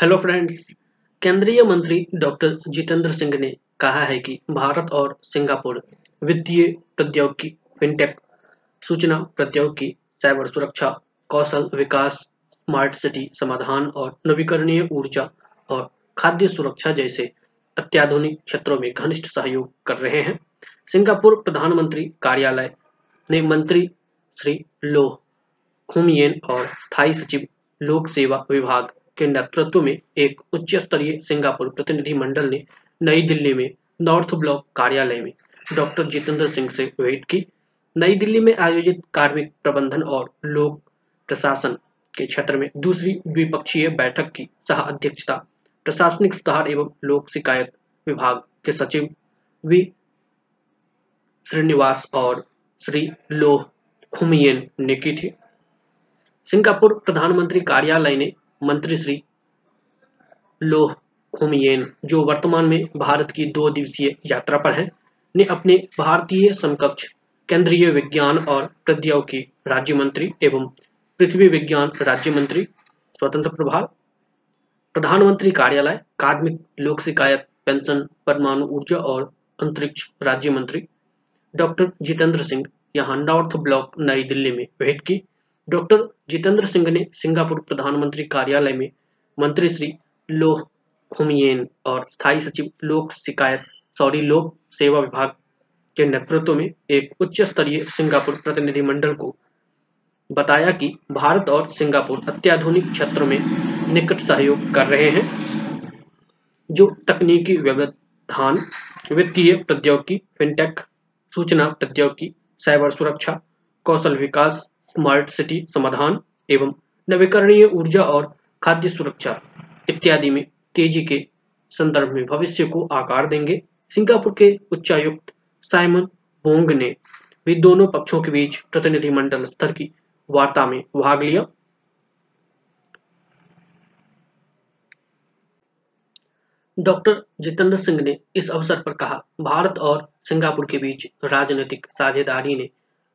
Hello friends केंद्रीय मंत्री doctor Jitendra Singh ने कहा है कि भारत और सिंगापुर वित्तीय प्रौद्योगिकी फिनटेक सूचना प्रौद्योगिकी साइबर सुरक्षा, कौशल विकास स्मार्ट सिटी समाधान और नवीकरणीय ऊर्जा और खाद्य सुरक्षा जैसे अत्याधुनिक क्षेत्रों में घनिष्ठ सहयोग कर रहे हैं। सिंगापुर प्रधानमंत्री कार्यालय ने मंत्री श्री लोह, खुमयेन और स्थायी सचिव लोक सेवा विभाग के नेतृत्व में एक उच्च स्तरीय सिंगापुर प्रतिनिधि मंडल ने नई दिल्ली में नॉर्थ ब्लॉक कार्यालय में डॉक्टर जितेंद्र सिंह से भेंट की। नई दिल्ली में आयोजित कार्मिक प्रबंधन और लोक प्रशासन के क्षेत्र में दूसरी द्विपक्षीय बैठक की सह अध्यक्षता प्रशासनिक सुधार एवं लोक शिकायत विभाग के सचिव वी. श्रीनिवास और श्री लोह खुमियन ने की थी। सिंगापुर प्रधानमंत्री कार्यालय ने मंत्री श्री लोह खुमियेन, जो वर्तमान में भारत की दो दिवसीय यात्रा पर हैं, ने अपने भारतीय समकक्ष केंद्रीय विज्ञान और प्रौद्योगिकी राज्य मंत्री एवं पृथ्वी विज्ञान राज्य मंत्री स्वतंत्र प्रभार, प्रधानमंत्री कार्यालय, कार्मिक लोक शिकायत, पेंशन, परमाणु ऊर्जा और अंतरिक्ष राज्य मंत्री डॉक्टर जितेंद्र सिंह, यहाँ नॉर्थ ब्लॉक नई दिल्ली में भेंट की। डॉक्टर जितेंद्र सिंह ने सिंगापुर प्रधानमंत्री कार्यालय में मंत्री श्री लोह खुमियेन और स्थायी सचिव लोक शिकायत सॉरी, लोक सेवा विभाग के नेतृत्व में एक उच्च स्तरीय सिंगापुर प्रतिनिधिमंडल को बताया कि भारत और सिंगापुर अत्याधुनिक क्षेत्र में निकट सहयोग कर रहे हैं, जो तकनीकी व्यवधान, वित्तीय प्रौद्योगिकी फिनटेक सूचना प्रौद्योगिकी साइबर सुरक्षा, कौशल विकास स्मार्ट सिटी समाधान एवं नवीकरणीय ऊर्जा और खाद्य सुरक्षा इत्यादि में तेज़ी के संदर्भ में भविष्य को आकार देंगे। सिंगापुर के उच्चायुक्त साइमन बोंग ने भी दोनों पक्षों के बीच प्रतिनिधिमंडल स्तर की वार्ता में भाग लिया। डॉक्टर जितेंद्र सिंह ने इस अवसर पर कहा, भारत और सिंगापुर के बीच राजनीतिक साझेदारी ने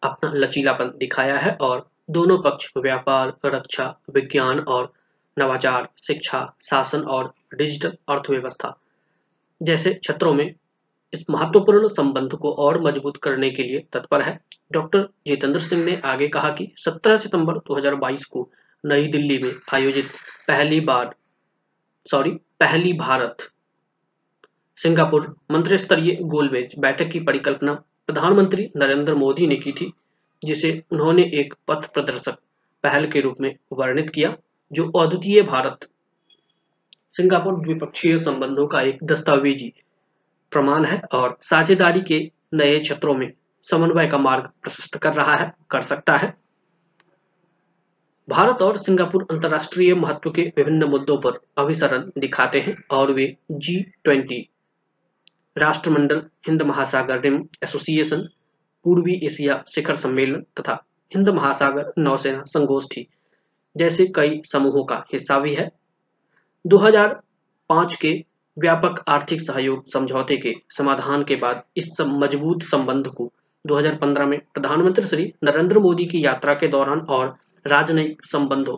अपना लचीलापन दिखाया है और दोनों पक्ष, व्यापार, रक्षा, विज्ञान और नवाचार, शिक्षा, शासन और डिजिटल अर्थव्यवस्था जैसे क्षेत्रों में इस महत्वपूर्ण संबंध को और मज़बूत करने के लिए तत्पर है। डॉक्टर जितेंद्र सिंह ने आगे कहा कि 17 सितंबर 2022 को नई दिल्ली में आयोजित पहली बार, सॉरी, पहली भारत सिंगापुर मंत्री स्तरीय गोलमेज बैठक की परिकल्पना प्रधानमंत्री नरेंद्र मोदी ने की थी, जिसे उन्होंने एक पथ प्रदर्शक पहल के रूप में वर्णित किया, जो अद्वितीय भारत। सिंगापुर द्विपक्षीय संबंधों का एक दस्तावेजी प्रमाण है और साझेदारी के नए क्षेत्रों में समन्वय का मार्ग प्रशस्त कर रहा है, कर सकता है। भारत और सिंगापुर अंतर्राष्ट्रीय महत्व के विभिन्न मुद्दों पर अभिसरण दिखाते हैं और वे जी ट्वेंटी राष्ट्रमंडल हिंद महासागर रिम एसोसिएशन, पूर्वी एशिया शिखर सम्मेलन तथा हिंद महासागर नौसेना संगोष्ठी जैसे कई समूहों का हिस्सा भी है। 2005 के व्यापक आर्थिक सहयोग समझौते के समाधान के बाद इस मज़बूत संबंध को 2015 में प्रधानमंत्री श्री नरेंद्र मोदी की यात्रा के दौरान और राजनयिक संबंधों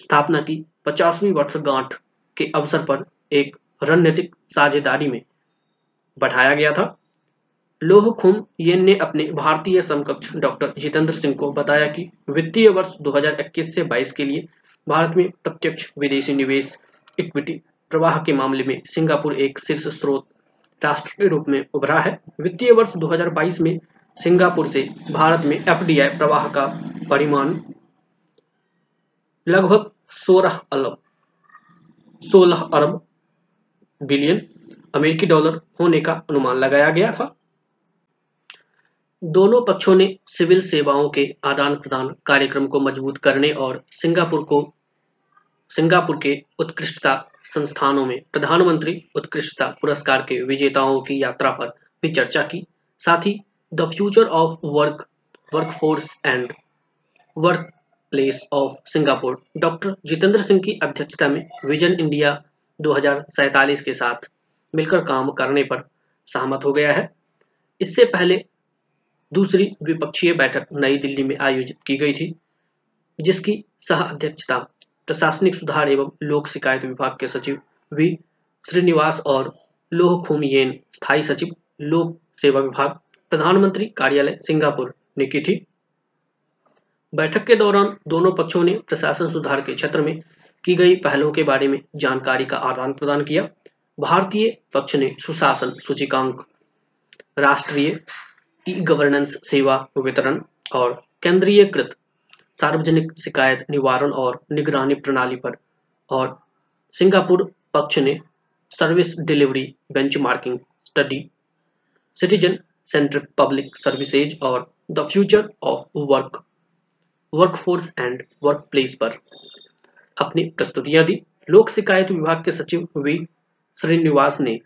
स्थापना की पचासवीं वर्षगांठ के अवसर पर एक रणनीतिक साझेदारी में बढ़ाया गया था। लोह खुम येन ने अपने भारतीय समकक्ष डॉक्टर जितेंद्र सिंह को बताया कि वित्तीय वर्ष 2021 से 22 के लिए भारत में प्रत्यक्ष विदेशी निवेश इक्विटी प्रवाह के मामले में सिंगापुर एक शीर्ष स्रोत राष्ट्र के रूप में उभरा है। वित्तीय वर्ष 2022 में सिंगापुर से भारत में एफडीआई प्रवाह का परिमाण लगभग 16 अरब 16 अरब बिलियन अमेरिकी डॉलर होने का अनुमान लगाया गया था। दोनों पक्षों ने सिविल सेवाओं के आदान प्रदान कार्यक्रम को मज़बूत करने और सिंगापुर को, सिंगापुर के उत्कृष्टता संस्थानों में प्रधानमंत्री उत्कृष्टता पुरस्कार के विजेताओं की यात्रा पर भी चर्चा की। साथ ही, the future of work, workforce and workplace of Singapore doctor Jitendra Singh की अध्यक्षता में विजन इंडिया दो के साथ मिलकर काम करने पर सहमत हो गया है। इससे पहले दूसरी द्विपक्षीय बैठक नई दिल्ली में आयोजित की गई थी, जिसकी सह अध्यक्षता प्रशासनिक सुधार एवं लोक शिकायत विभाग के सचिव वी. श्रीनिवास और लोह खुमयेन स्थायी सचिव लोक सेवा विभाग, प्रधानमंत्री कार्यालय सिंगापुर ने की थी। बैठक के दौरान दोनों पक्षों ने प्रशासन सुधार के क्षेत्र में की गई पहलों के बारे में जानकारी का आदान प्रदान किया। भारतीय पक्ष ने सुशासन सूचिकांक, राष्ट्रीय ई गवर्नेंस सेवा वितरण और केंद्रीयकृत सार्वजनिक शिकायत निवारण और निगरानी प्रणाली पर और सिंगापुर पक्ष ने service delivery benchmarking study citizen centric public services और the future of work workforce and workplace पर अपनी प्रस्तुतियाँ दी। लोक शिकायत विभाग के सचिव वी श्रीनिवास ने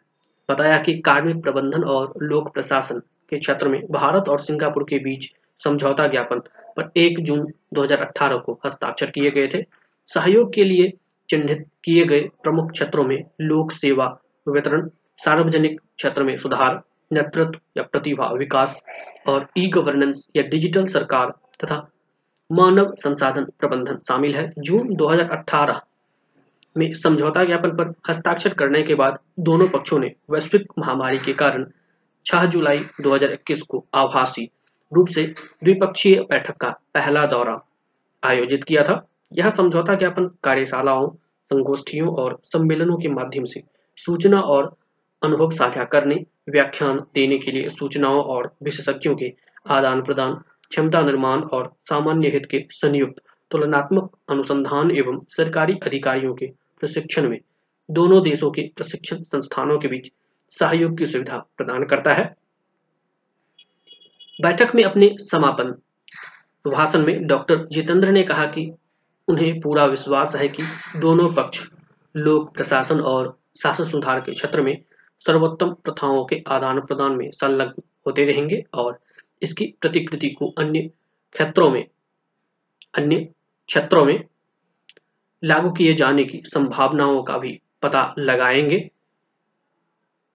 बताया कि कार्मिक प्रबंधन और लोक प्रशासन के क्षेत्र में भारत और सिंगापुर के बीच समझौता ज्ञापन पर 1 जून 2018 को हस्ताक्षर किए गए थे। सहयोग के लिए चिन्हित किए गए प्रमुख क्षेत्रों में लोक सेवा, वितरण, सार्वजनिक क्षेत्र में सुधार, नेतृत्व या प्रतिभा विकास और ई गवर्नेंस या डिजिटल सरकार तथा मानव संसाधन प्रबंधन शामिल है। जून 2018 में समझौता ज्ञापन पर हस्ताक्षर करने के बाद दोनों पक्षों ने वैश्विक महामारी के कारण 6 जुलाई 2021 को आभासी रूप से द्विपक्षीय बैठक का पहला दौरा आयोजित किया था। यह समझौता ज्ञापन कार्यशालाओं, संगोष्ठियों और सम्मेलनों के माध्यम से सूचना और अनुभव साझा करने, व्याख्यान देने के लिए सूचनाओं और विशेषज्ञों के आदान प्रदान, क्षमता निर्माण और सामान्य हित के संयुक्त तुलनात्मक अनुसंधान एवं सरकारी अधिकारियों के प्रशिक्षण में दोनों देशों के प्रशिक्षण संस्थानों के बीच सहयोग की सुविधा प्रदान करता है। बैठक में अपने समापन भाषण में डॉक्टर जितेंद्र ने कहा कि उन्हें पूरा विश्वास है कि दोनों पक्ष लोक प्रशासन और शासन सुधार के क्षेत्र में सर्वोत्तम प्रथाओं के आदान प्रदान में संलग्न होते रहेंगे और इसकी प्रतिकृति को अन्य क्षेत्रों में, अन्य क्षेत्रों में लागू किए जाने की संभावनाओं का भी पता लगाएँगे।